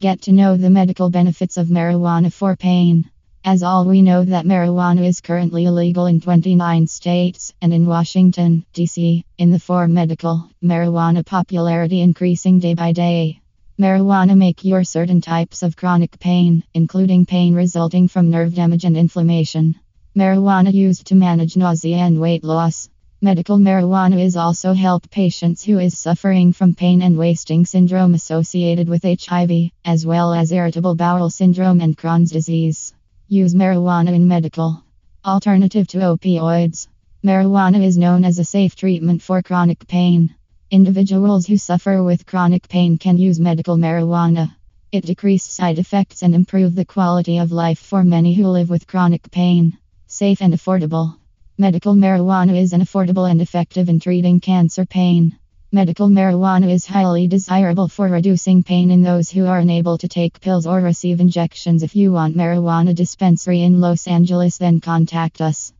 Get to know the medical benefits of marijuana for pain. As all we know that marijuana is currently illegal in 29 states and in Washington, D.C. in the for medical marijuana popularity increasing day by day. Marijuana may cure certain types of chronic pain, including pain resulting from nerve damage and inflammation. Marijuana used to manage nausea and weight loss. Medical marijuana is also help patients who is suffering from pain and wasting syndrome associated with HIV, as well as irritable bowel syndrome and Crohn's disease. Use marijuana in medical alternative to opioids. Marijuana is known as a safe treatment for chronic pain. Individuals who suffer with chronic pain can use medical marijuana. It decreases side effects and improve the quality of life for many who live with chronic pain. Safe and affordable. Medical marijuana is an affordable and effective in treating cancer pain. Medical marijuana is highly desirable for reducing pain in those who are unable to take pills or receive injections. If you want marijuana dispensary in Los Angeles, then contact us.